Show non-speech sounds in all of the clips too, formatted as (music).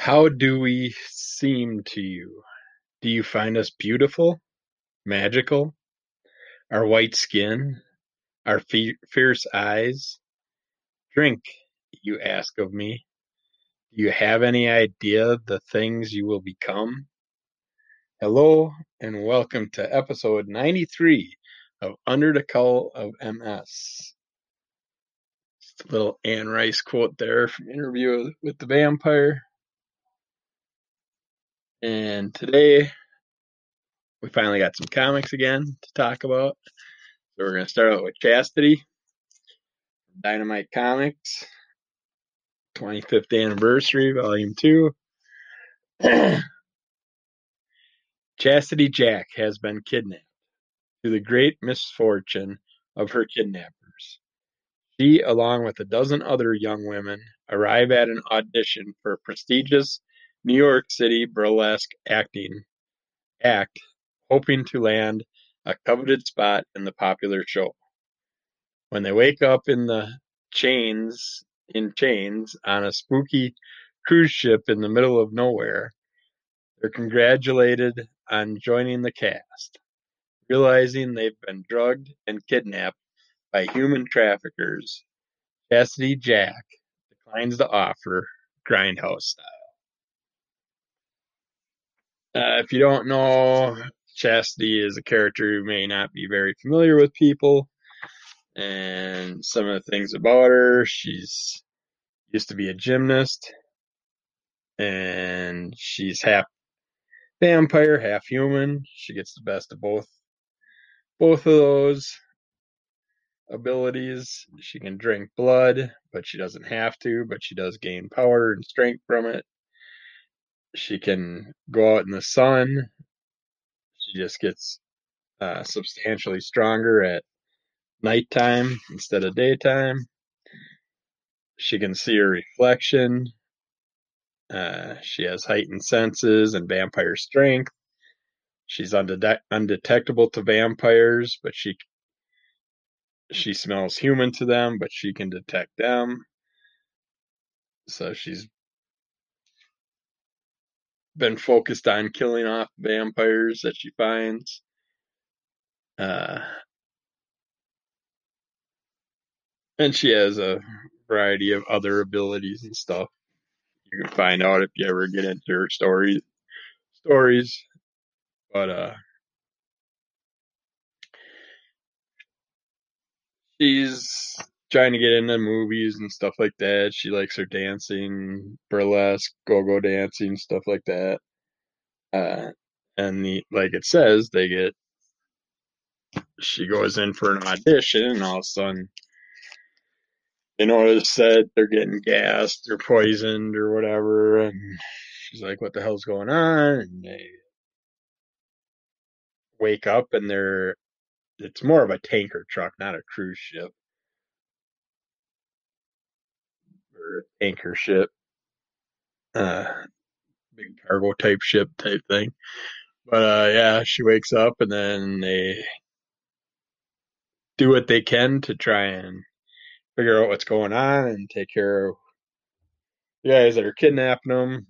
How do we seem to you? Do you find us beautiful? Magical? Our white skin? Our fierce eyes? Drink, you ask of me. Do you have any idea the things you will become? Hello, and welcome to episode 93 of Under the Cowl of MS. Just a little Anne Rice quote there from Interview with the Vampire. And today we finally got some comics again to talk about. So we're going to start out with Chastity, Dynamite Comics, 25th Anniversary, Volume 2. (clears throat) Chastity Jack has been kidnapped, to the great misfortune of her kidnappers. She, along with a dozen other young women, arrive at an audition for a prestigious New York City burlesque acting act hoping to land a coveted spot in the popular show. When they wake up in the chains in chains on a spooky cruise ship in the middle of nowhere, they're congratulated on joining the cast, realizing they've been drugged and kidnapped by human traffickers. Chastity Jack declines the offer, grindhouse style. Uh, if you don't know, Chastity is a character who may not be very familiar with people, and some of the things about her, she's used to be a gymnast, and she's half vampire, half human. She gets the best of both both of those abilities. She can drink blood, but she doesn't have to, but she does gain power and strength from it. She can go out in the sun. She just gets uh, substantially stronger at nighttime instead of daytime. She can see her reflection. Uh, she has heightened senses and vampire strength. She's undetect- undetectable to vampires, but she she smells human to them, but she can detect them. So she's been focused on killing off vampires that she finds. Uh, and she has a variety of other abilities and stuff. You can find out if you ever get into her stories. Stories, but uh, she's trying to get into movies and stuff like that. She likes her dancing, burlesque, go-go dancing, stuff like that. Uh, and the like it says, they get. She goes in for an audition, and all of a sudden, they notice that they're getting gassed or poisoned or whatever, and she's like, "What the hell's going on?" And they wake up, and they're. It's more of a tanker truck, not a cruise ship or anchor ship, uh, big cargo type ship type thing. But uh, yeah, she wakes up and then they do what they can to try and figure out what's going on and take care of the guys that are kidnapping them,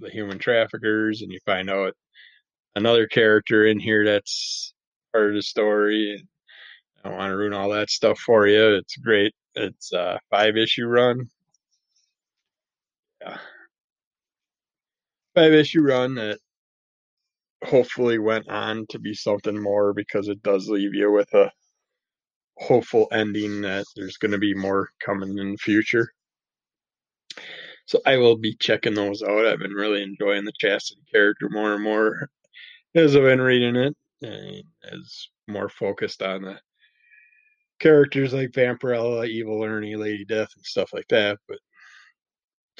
the human traffickers, and you find out another character in here that's part of the story. I don't want to ruin all that stuff for you. It's great. It's a five issue run. Yeah. Five issue run that hopefully went on to be something more because it does leave you with a hopeful ending that there's going to be more coming in the future. So I will be checking those out. I've been really enjoying the Chastity character more and more as I've been reading it, and as more focused on the characters like Vampirella, Evil Ernie, Lady Death, and stuff like that. But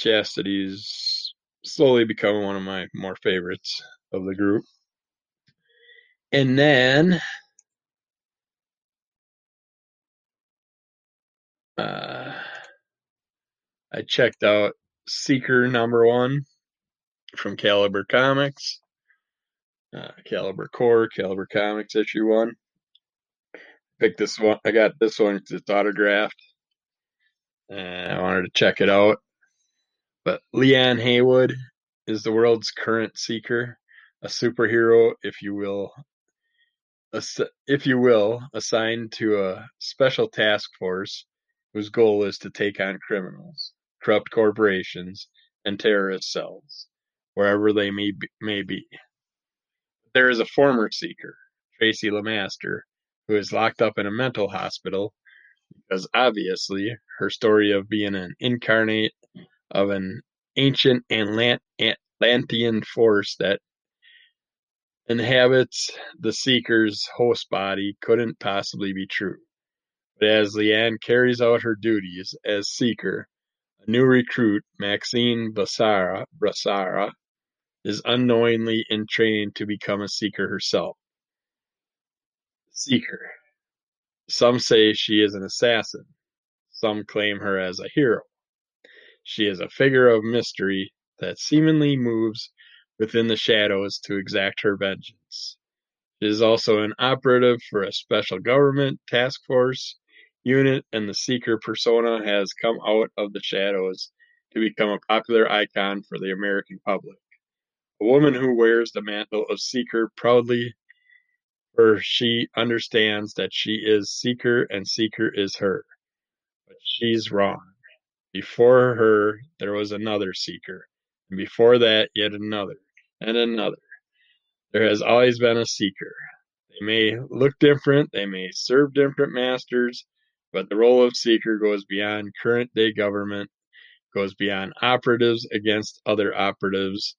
Chastity's slowly becoming one of my more favorites of the group. And then uh, I checked out Seeker number one from Caliber Comics, uh, Caliber Core, Caliber Comics issue one. Picked this one. I got this one it's autographed. And I wanted to check it out. But Leon Haywood is the world's current seeker, a superhero, if you will, if you will, assigned to a special task force whose goal is to take on criminals, corrupt corporations, and terrorist cells, wherever they may be. May be. There is a former seeker, Tracy Lamaster, who is locked up in a mental hospital because obviously her story of being an incarnate of an ancient Atlantean force that inhabits the Seeker's host body couldn't possibly be true. But as Leanne carries out her duties as Seeker, a new recruit, Maxine Brassara is unknowingly entrained to become a Seeker herself. Seeker. Some say she is an assassin. Some claim her as a hero. She is a figure of mystery that seemingly moves within the shadows to exact her vengeance. She is also an operative for a special government task force unit, and the Seeker persona has come out of the shadows to become a popular icon for the American public. A woman who wears the mantle of Seeker proudly, for she understands that she is Seeker and Seeker is her. But she's wrong. Before her there was another Seeker, and before that yet another, and another. There has always been a Seeker. They may look different, they may serve different masters, but the role of Seeker goes beyond current day government, goes beyond operatives against other operatives.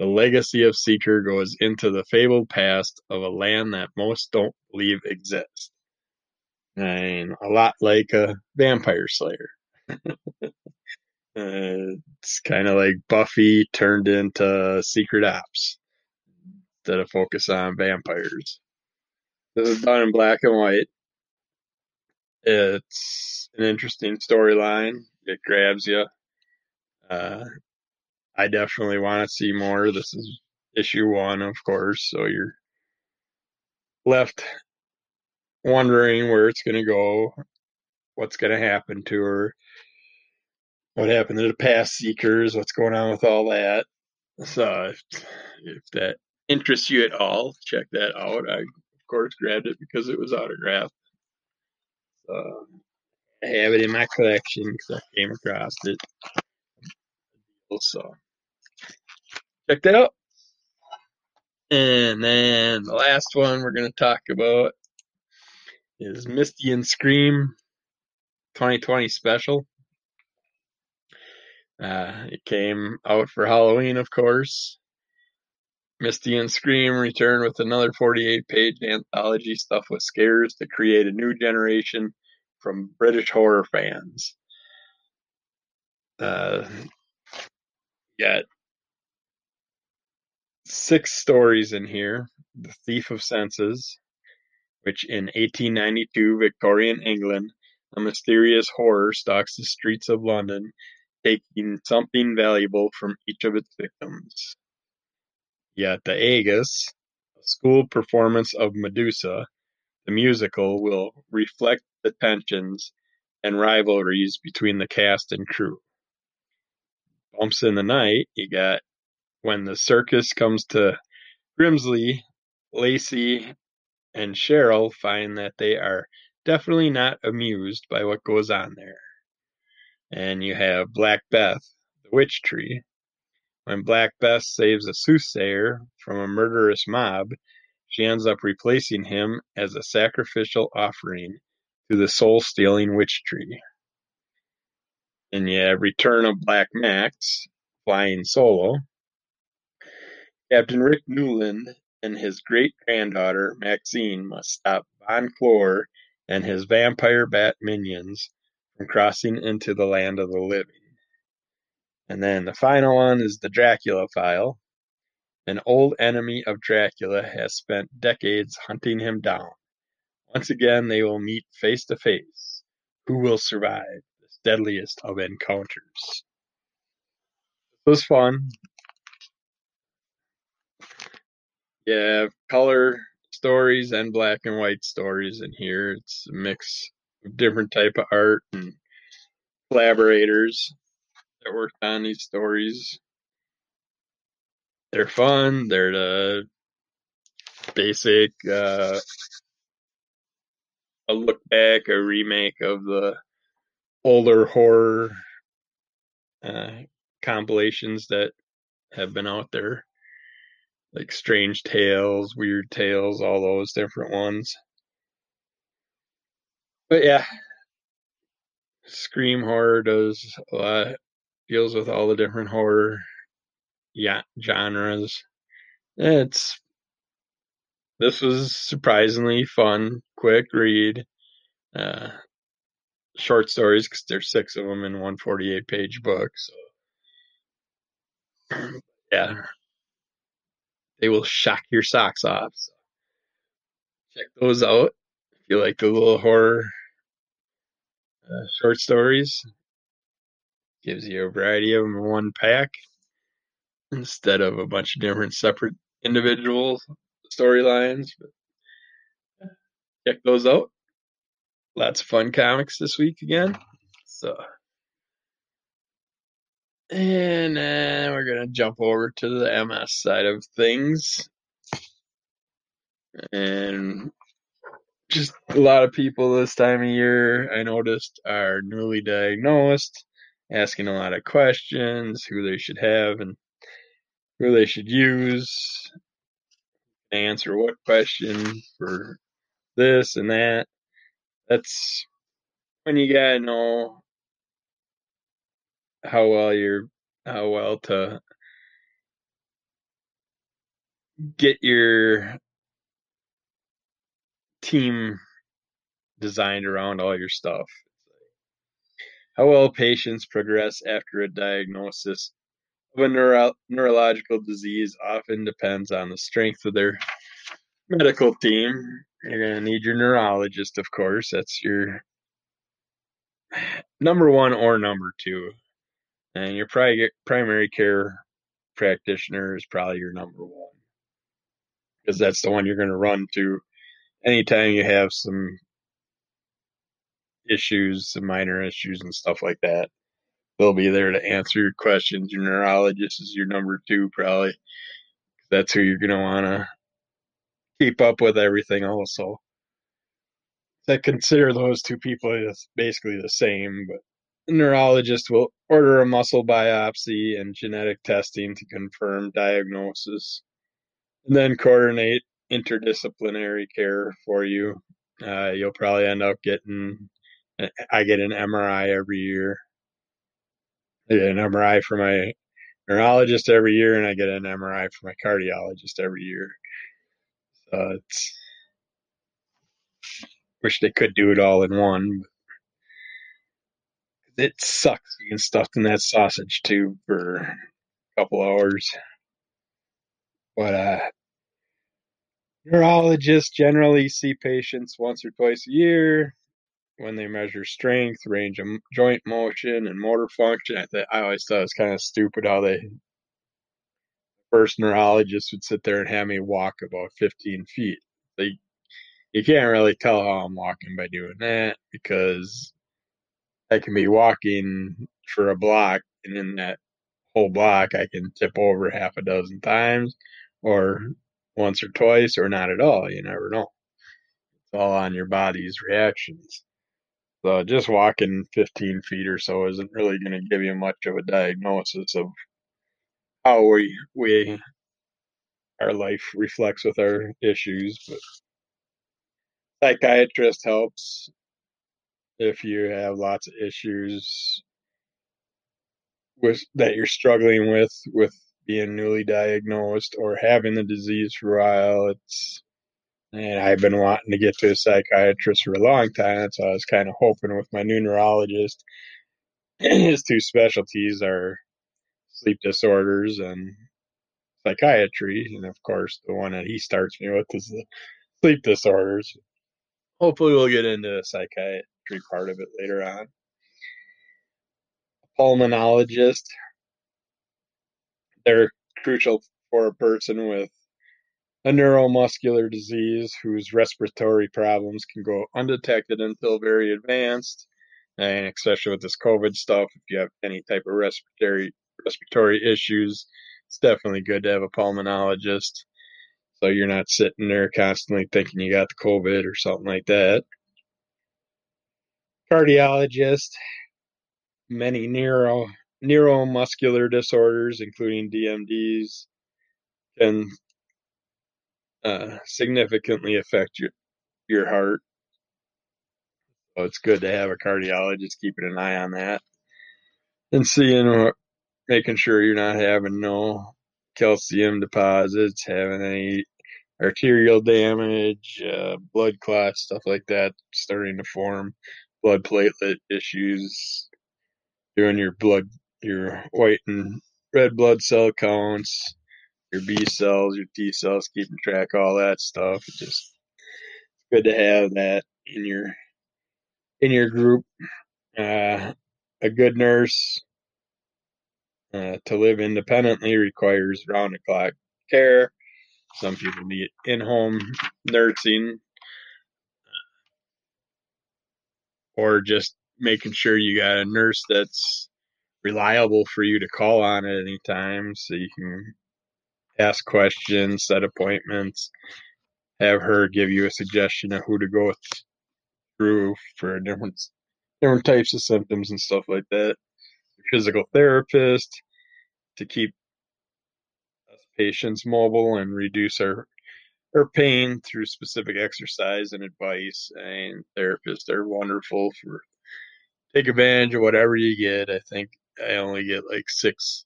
The legacy of Seeker goes into the fabled past of a land that most don't believe exists. And a lot like a vampire slayer. (laughs) Uh, it's kind of like Buffy turned into Secret Ops instead of focus on vampires. This is done in black and white. It's an interesting storyline. It grabs you. Uh, I definitely want to see more. This is issue one, of course, so you're left wondering where it's going to go, what's going to happen to her what happened to the past seekers, what's going on with all that. So if, if that interests you at all, check that out. I of course grabbed it because it was autographed. So I have it in my collection because I came across it. So check that out. And then the last one we're going to talk about is Misty and Scream 2020 special. Uh, it came out for Halloween, of course. Misty and Scream returned with another 48 page anthology stuffed with scares to create a new generation from British horror fans. Uh, got six stories in here The Thief of Senses, which in 1892 Victorian England, a mysterious horror stalks the streets of London taking something valuable from each of its victims. Yet the Aegus, a school performance of Medusa, the musical, will reflect the tensions and rivalries between the cast and crew. Bumps in the night, you got when the circus comes to Grimsley, Lacey and Cheryl find that they are definitely not amused by what goes on there and you have Black Beth, the witch tree. When Black Beth saves a soothsayer from a murderous mob, she ends up replacing him as a sacrificial offering to the soul stealing witch tree. And you have Return of Black Max, flying solo. Captain Rick Newland and his great granddaughter Maxine must stop Von Clore and his vampire bat minions from crossing into the land of the living. And then the final one is the Dracula file. An old enemy of Dracula has spent decades hunting him down. Once again, they will meet face to face. Who will survive this deadliest of encounters? It was fun. Yeah, color stories and black and white stories in here. It's a mix of different type of art and collaborators that worked on these stories. they're fun. They're the basic uh, a look back, a remake of the older horror uh, compilations that have been out there, like Strange Tales, Weird Tales, all those different ones. But yeah, Scream Horror does a lot, deals with all the different horror yeah genres. It's this was surprisingly fun, quick read. Uh, short stories because there's six of them in one 48 page book. So (clears throat) yeah, they will shock your socks off. So check those out if you like the little horror uh, short stories. Gives you a variety of them in one pack instead of a bunch of different separate individual storylines. Check those out. Lots of fun comics this week again. So, and uh, then we're gonna jump over to the MS side of things, and just a lot of people this time of year I noticed are newly diagnosed, asking a lot of questions, who they should have and who they should use, answer what question for this and that. That's when you gotta know how well you're how well to get your team designed around all your stuff. How well patients progress after a diagnosis of a neuro- neurological disease often depends on the strength of their medical team. You're going to need your neurologist, of course. That's your (sighs) number one or number two. And your pri- primary care practitioner is probably your number one because that's the one you're going to run to anytime you have some issues, some minor issues and stuff like that. They'll be there to answer your questions. Your neurologist is your number two, probably. That's who you're going to want to keep up with everything, also. I consider those two people as basically the same, but neurologist will order a muscle biopsy and genetic testing to confirm diagnosis, and then coordinate interdisciplinary care for you. Uh, you'll probably end up getting, I get an MRI every year. I get an MRI for my neurologist every year, and I get an MRI for my cardiologist every year. So it's wish they could do it all in one. It sucks being stuffed in that sausage tube for a couple hours. But uh, neurologists generally see patients once or twice a year when they measure strength, range of joint motion, and motor function. I, th- I always thought it was kind of stupid how they first neurologist would sit there and have me walk about 15 feet. They, you can't really tell how I'm walking by doing that because I can be walking for a block, and in that whole block, I can tip over half a dozen times, or once or twice, or not at all. You never know. It's all on your body's reactions. So just walking 15 feet or so isn't really going to give you much of a diagnosis of how we we our life reflects with our issues. But psychiatrist helps if you have lots of issues with that you're struggling with with being newly diagnosed or having the disease for a while. It's and I've been wanting to get to a psychiatrist for a long time, so I was kind of hoping with my new neurologist. (clears throat) His two specialties are sleep disorders and psychiatry, and of course, the one that he starts me with is the sleep disorders. Hopefully, we'll get into the part of it later on. Pulmonologist, they're crucial for a person with a neuromuscular disease whose respiratory problems can go undetected until very advanced. And especially with this COVID stuff, if you have any type of respiratory respiratory issues, it's definitely good to have a pulmonologist. So you're not sitting there constantly thinking you got the COVID or something like that. Cardiologist, many neuro neuromuscular disorders, including DMDs, can uh, significantly affect your your heart. So it's good to have a cardiologist keeping an eye on that and seeing, making sure you're not having no calcium deposits, having any arterial damage, uh, blood clots, stuff like that starting to form, blood platelet issues, doing your blood, your white and red blood cell counts, your B cells, your T cells, keeping track all that stuff. It's just good to have that in your in your group. Uh, a good nurse uh, to live independently requires round the clock care. Some people need in home nursing or just making sure you got a nurse that's reliable for you to call on at any time so you can ask questions, set appointments, have her give you a suggestion of who to go through for different different types of symptoms and stuff like that. Physical therapist to keep us patients mobile and reduce our our pain through specific exercise and advice. And therapists are wonderful for take advantage of whatever you get. I think I only get like six.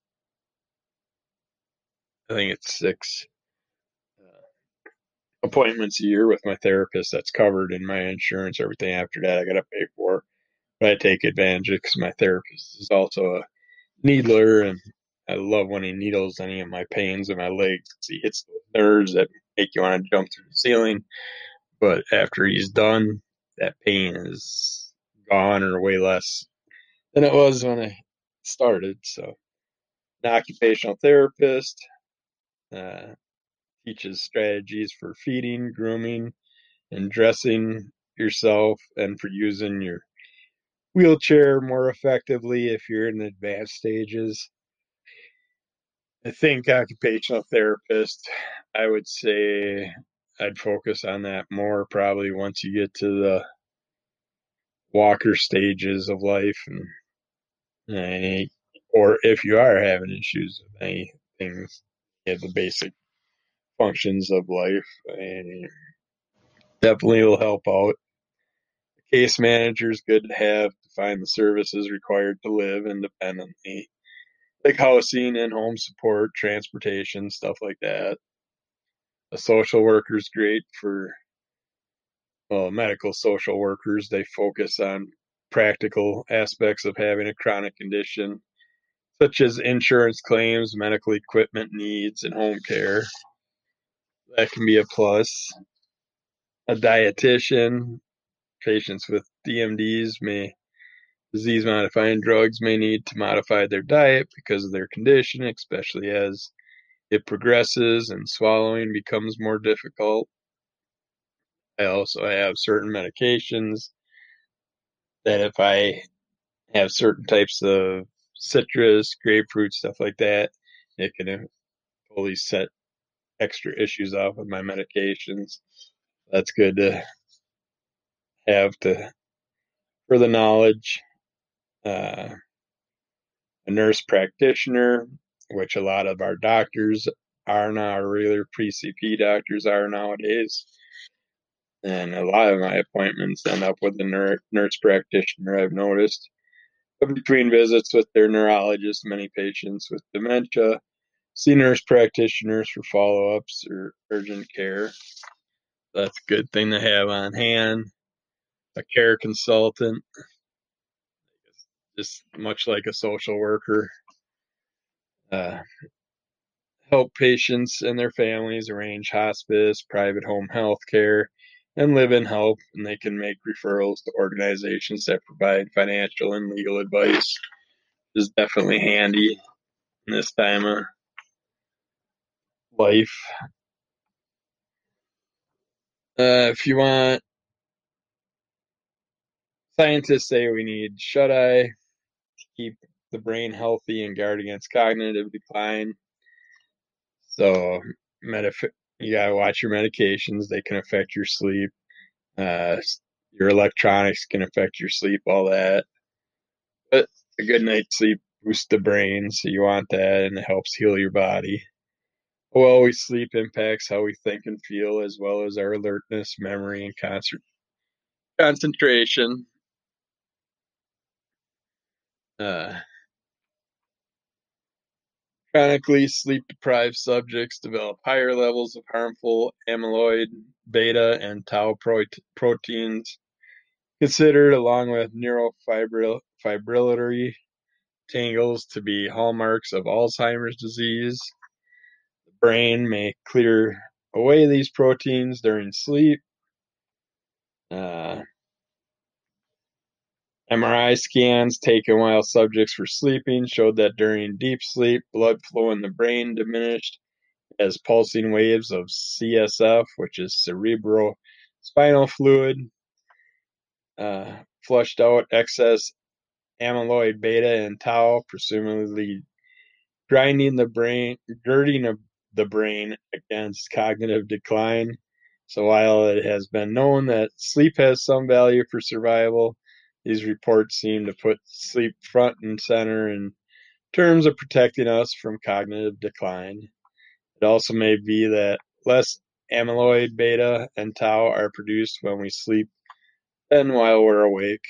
I think it's six uh, appointments a year with my therapist. That's covered in my insurance. Everything after that, I got to pay for. But I take advantage because my therapist is also a needler, and I love when he needles any of my pains in my legs. He hits the nerves that make you want to jump through the ceiling. But after he's done, that pain is gone or way less than it was when I started. So, an occupational therapist uh, teaches strategies for feeding, grooming, and dressing yourself, and for using your wheelchair more effectively if you're in advanced stages. I think occupational therapist, I would say I'd focus on that more probably once you get to the walker stages of life and, and or if you are having issues with any things, yeah, the basic functions of life and definitely will help out. Case manager is good to have to find the services required to live independently like housing and home support, transportation, stuff like that. A social worker is great for well, medical social workers. They focus on practical aspects of having a chronic condition, such as insurance claims, medical equipment needs, and home care. That can be a plus. A dietitian, patients with DMDs may disease modifying drugs may need to modify their diet because of their condition, especially as it progresses and swallowing becomes more difficult. I also have certain medications that if I have certain types of citrus, grapefruit, stuff like that, it can totally set extra issues off with my medications. That's good to have to for the knowledge. Uh, a nurse practitioner, which a lot of our doctors are now, regular pre-CP doctors are nowadays. And a lot of my appointments end up with a nurse practitioner, I've noticed. But between visits with their neurologist, many patients with dementia see nurse practitioners for follow ups or urgent care. That's a good thing to have on hand. A care consultant, just much like a social worker, uh, help patients and their families arrange hospice, private home health care, and live in help. And they can make referrals to organizations that provide financial and legal advice. Is definitely handy in this time of life. Uh, if you want, scientists say we need shut eye keep the brain healthy and guard against cognitive decline. So, you gotta watch your medications. They can affect your sleep. Uh, your electronics can affect your sleep, all that. But a good night's sleep boosts the brain, so you want that, and it helps heal your body. Well, we sleep impacts how we think and feel, as well as our alertness, memory, and concert- concentration. Uh, chronically sleep-deprived subjects develop higher levels of harmful amyloid beta and tau proteins, considered along with neurofibrillary tangles to be hallmarks of Alzheimer's disease The brain may clear away these proteins during sleep. Uh, MRI scans taken while subjects were sleeping showed that during deep sleep, blood flow in the brain diminished as pulsing waves of CSF, which is cerebral spinal fluid, uh, flushed out excess amyloid beta and tau, presumably grinding the brain, girding the brain against cognitive decline. So while it has been known that sleep has some value for survival, these reports seem to put sleep front and center in terms of protecting us from cognitive decline. It also may be that less amyloid beta and tau are produced when we sleep than while we're awake.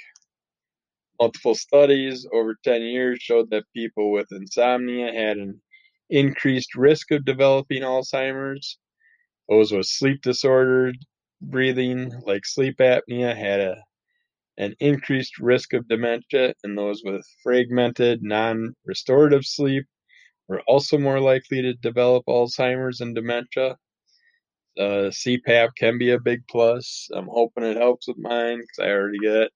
Multiple studies over 10 years showed that people with insomnia had an increased risk of developing Alzheimer's. Those with sleep disordered breathing, like sleep apnea, had a, an increased risk of dementia, and those with fragmented, non restorative sleep were also more likely to develop Alzheimer's and dementia. Uh, CPAP can be a big plus. I'm hoping it helps with mine because I already get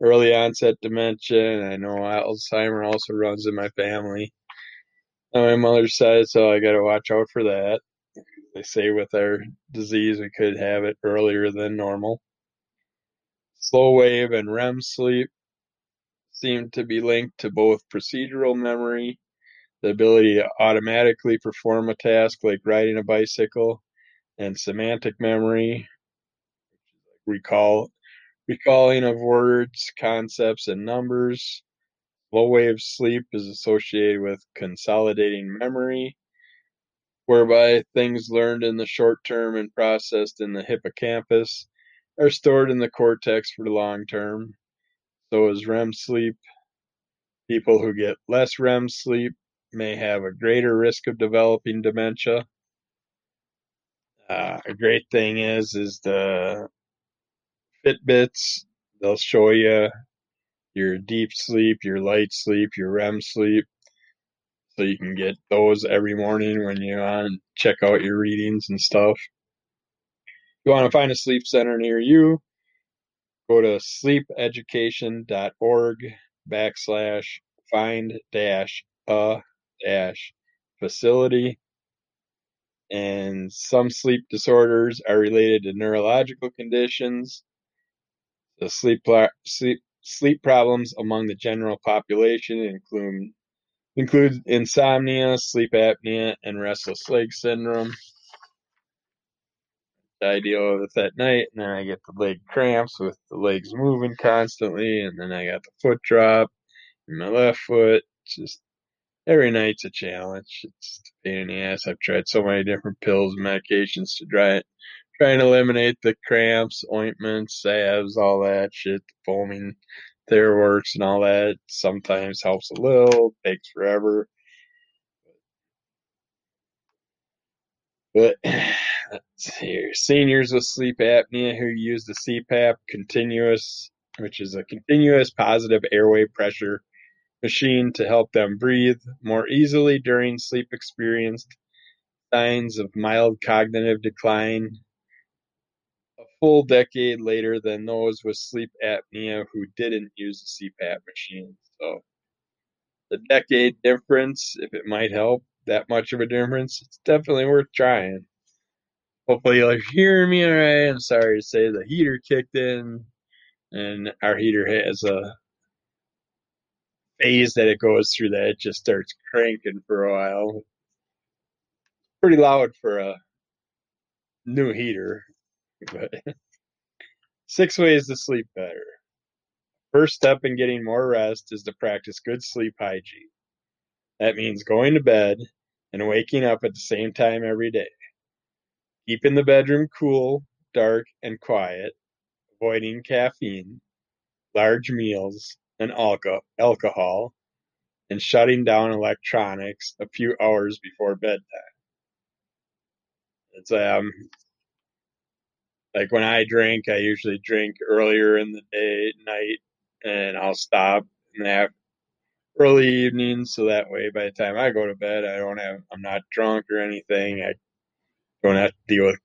early onset dementia, and I know Alzheimer also runs in my family on my mother's side, so I got to watch out for that. They say with our disease, we could have it earlier than normal. Slow wave and REM sleep seem to be linked to both procedural memory, the ability to automatically perform a task like riding a bicycle, and semantic memory, recall recalling of words, concepts, and numbers. Low wave sleep is associated with consolidating memory, whereby things learned in the short term and processed in the hippocampus are stored in the cortex for long term. So is REM sleep. People who get less REM sleep may have a greater risk of developing dementia. Uh, a great thing is is the Fitbits. They'll show you your deep sleep, your light sleep, your REM sleep. So you can get those every morning when you to check out your readings and stuff. You want to find a sleep center near you, go to sleepeducation.org backslash find dash a dash facility. And some sleep disorders are related to neurological conditions. The sleep, sleep Sleep problems among the general population include include insomnia, sleep apnea, and restless leg syndrome. I deal with it at night, and then I get the leg cramps with the legs moving constantly, and then I got the foot drop in my left foot. Just every night's a challenge. It's a pain in the ass. I've tried so many different pills and medications to try it, try and eliminate the cramps, ointments, salves, all that shit, the foaming Theraworx and all that. Sometimes helps a little, takes forever. But (sighs) let's see here. Seniors with sleep apnea who use the CPAP continuous, which is a continuous positive airway pressure machine to help them breathe more easily during sleep experienced signs of mild cognitive decline a full decade later than those with sleep apnea who didn't use the CPAP machine. So the decade difference, if it might help that much of a difference, it's definitely worth trying. Hopefully you'll hear me all right. I'm sorry to say the heater kicked in and our heater has a phase that it goes through that it just starts cranking for a while. pretty loud for a new heater. But (laughs) six ways to sleep better. First step in getting more rest is to practice good sleep hygiene. That means going to bed and waking up at the same time every day. Keeping the bedroom cool, dark, and quiet, avoiding caffeine, large meals, and alcohol, and shutting down electronics a few hours before bedtime. It's um like when I drink, I usually drink earlier in the day, night, and I'll stop in the early evening, so that way by the time I go to bed, I don't have, I'm not drunk or anything. I don't have to deal with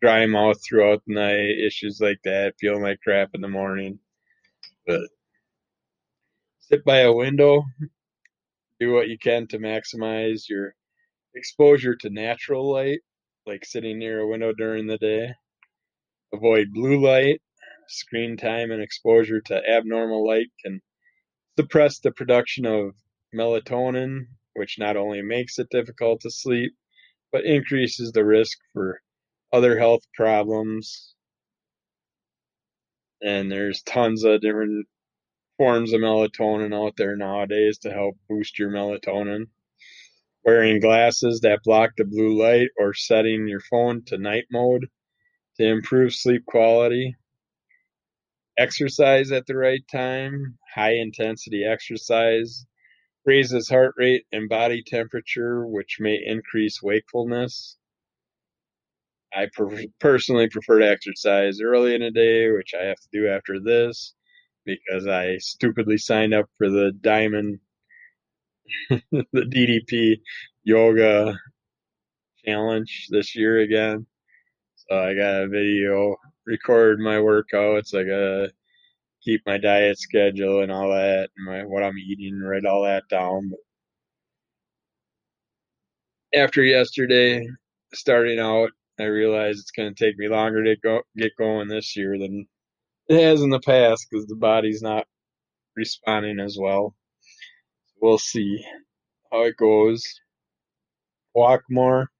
dry mouth throughout the night, issues like that, feeling like crap in the morning. But sit by a window, do what you can to maximize your exposure to natural light, like sitting near a window during the day. Avoid blue light. Screen time and exposure to abnormal light can suppress the production of melatonin, which not only makes it difficult to sleep, but increases the risk for other health problems. And there's tons of different forms of melatonin out there nowadays to help boost your melatonin. Wearing glasses that block the blue light or setting your phone to night mode to improve sleep quality. Exercise at the right time, high intensity exercise raises heart rate and body temperature, which may increase wakefulness. I per- personally prefer to exercise early in the day, which I have to do after this because I stupidly signed up for the Diamond, (laughs) the DDP yoga challenge this year again. So I got a video, record my workouts. I gotta keep my diet schedule and all that, and my what I'm eating, write all that down. But after yesterday, starting out, I realized it's gonna take me longer to go get going this year than it has in the past because the body's not responding as well. We'll see how it goes. Walk more,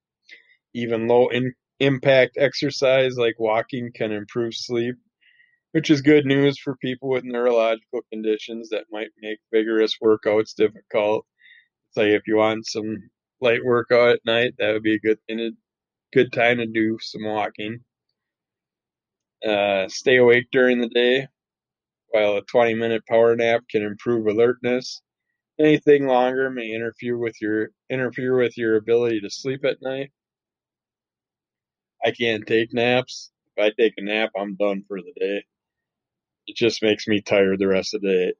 even low in impact exercise like walking can improve sleep, which is good news for people with neurological conditions that might make vigorous workouts difficult. Like if you want some light workout at night, that would be a good thing to, good time to do some walking. Uh, stay awake during the day, while a 20 minute power nap can improve alertness. Anything longer may interfere with your interfere with your ability to sleep at night. I can't take naps. If I take a nap, I'm done for the day. It just makes me tired the rest of the day.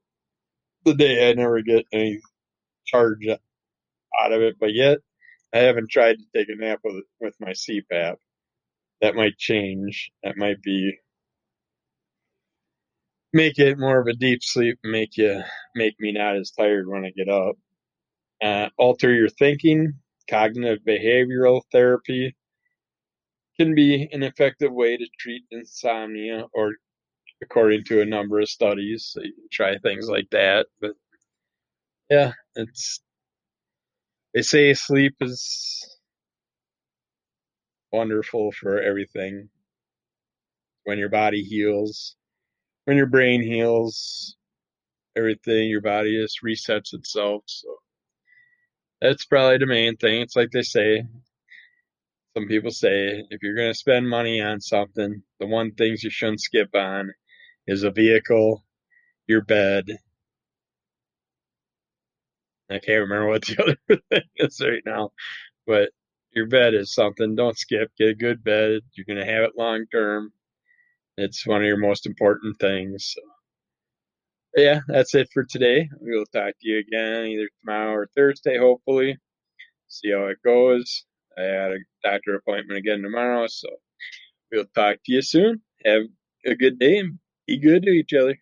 The day I never get any charge out of it, but yet I haven't tried to take a nap with with my CPAP. That might change. That might be make it more of a deep sleep, make you make me not as tired when I get up. Uh, alter your thinking. Cognitive behavioral therapy can be an effective way to treat insomnia or according to a number of studies. So try things like that. But yeah, it's they say sleep is wonderful for everything. When your body heals, when your brain heals, everything, your body just resets itself. So that's probably the main thing. It's like they say, some people say if you're going to spend money on something, the one things you shouldn't skip on is a vehicle, your bed. I can't remember what the (laughs) other thing is right now, but your bed is something. Don't skip. Get a good bed. You're going to have it long term. It's one of your most important things. So. Yeah, that's it for today. We'll talk to you again either tomorrow or Thursday, hopefully. See how it goes. I had a doctor appointment again tomorrow, so we'll talk to you soon. Have a good day good to each other.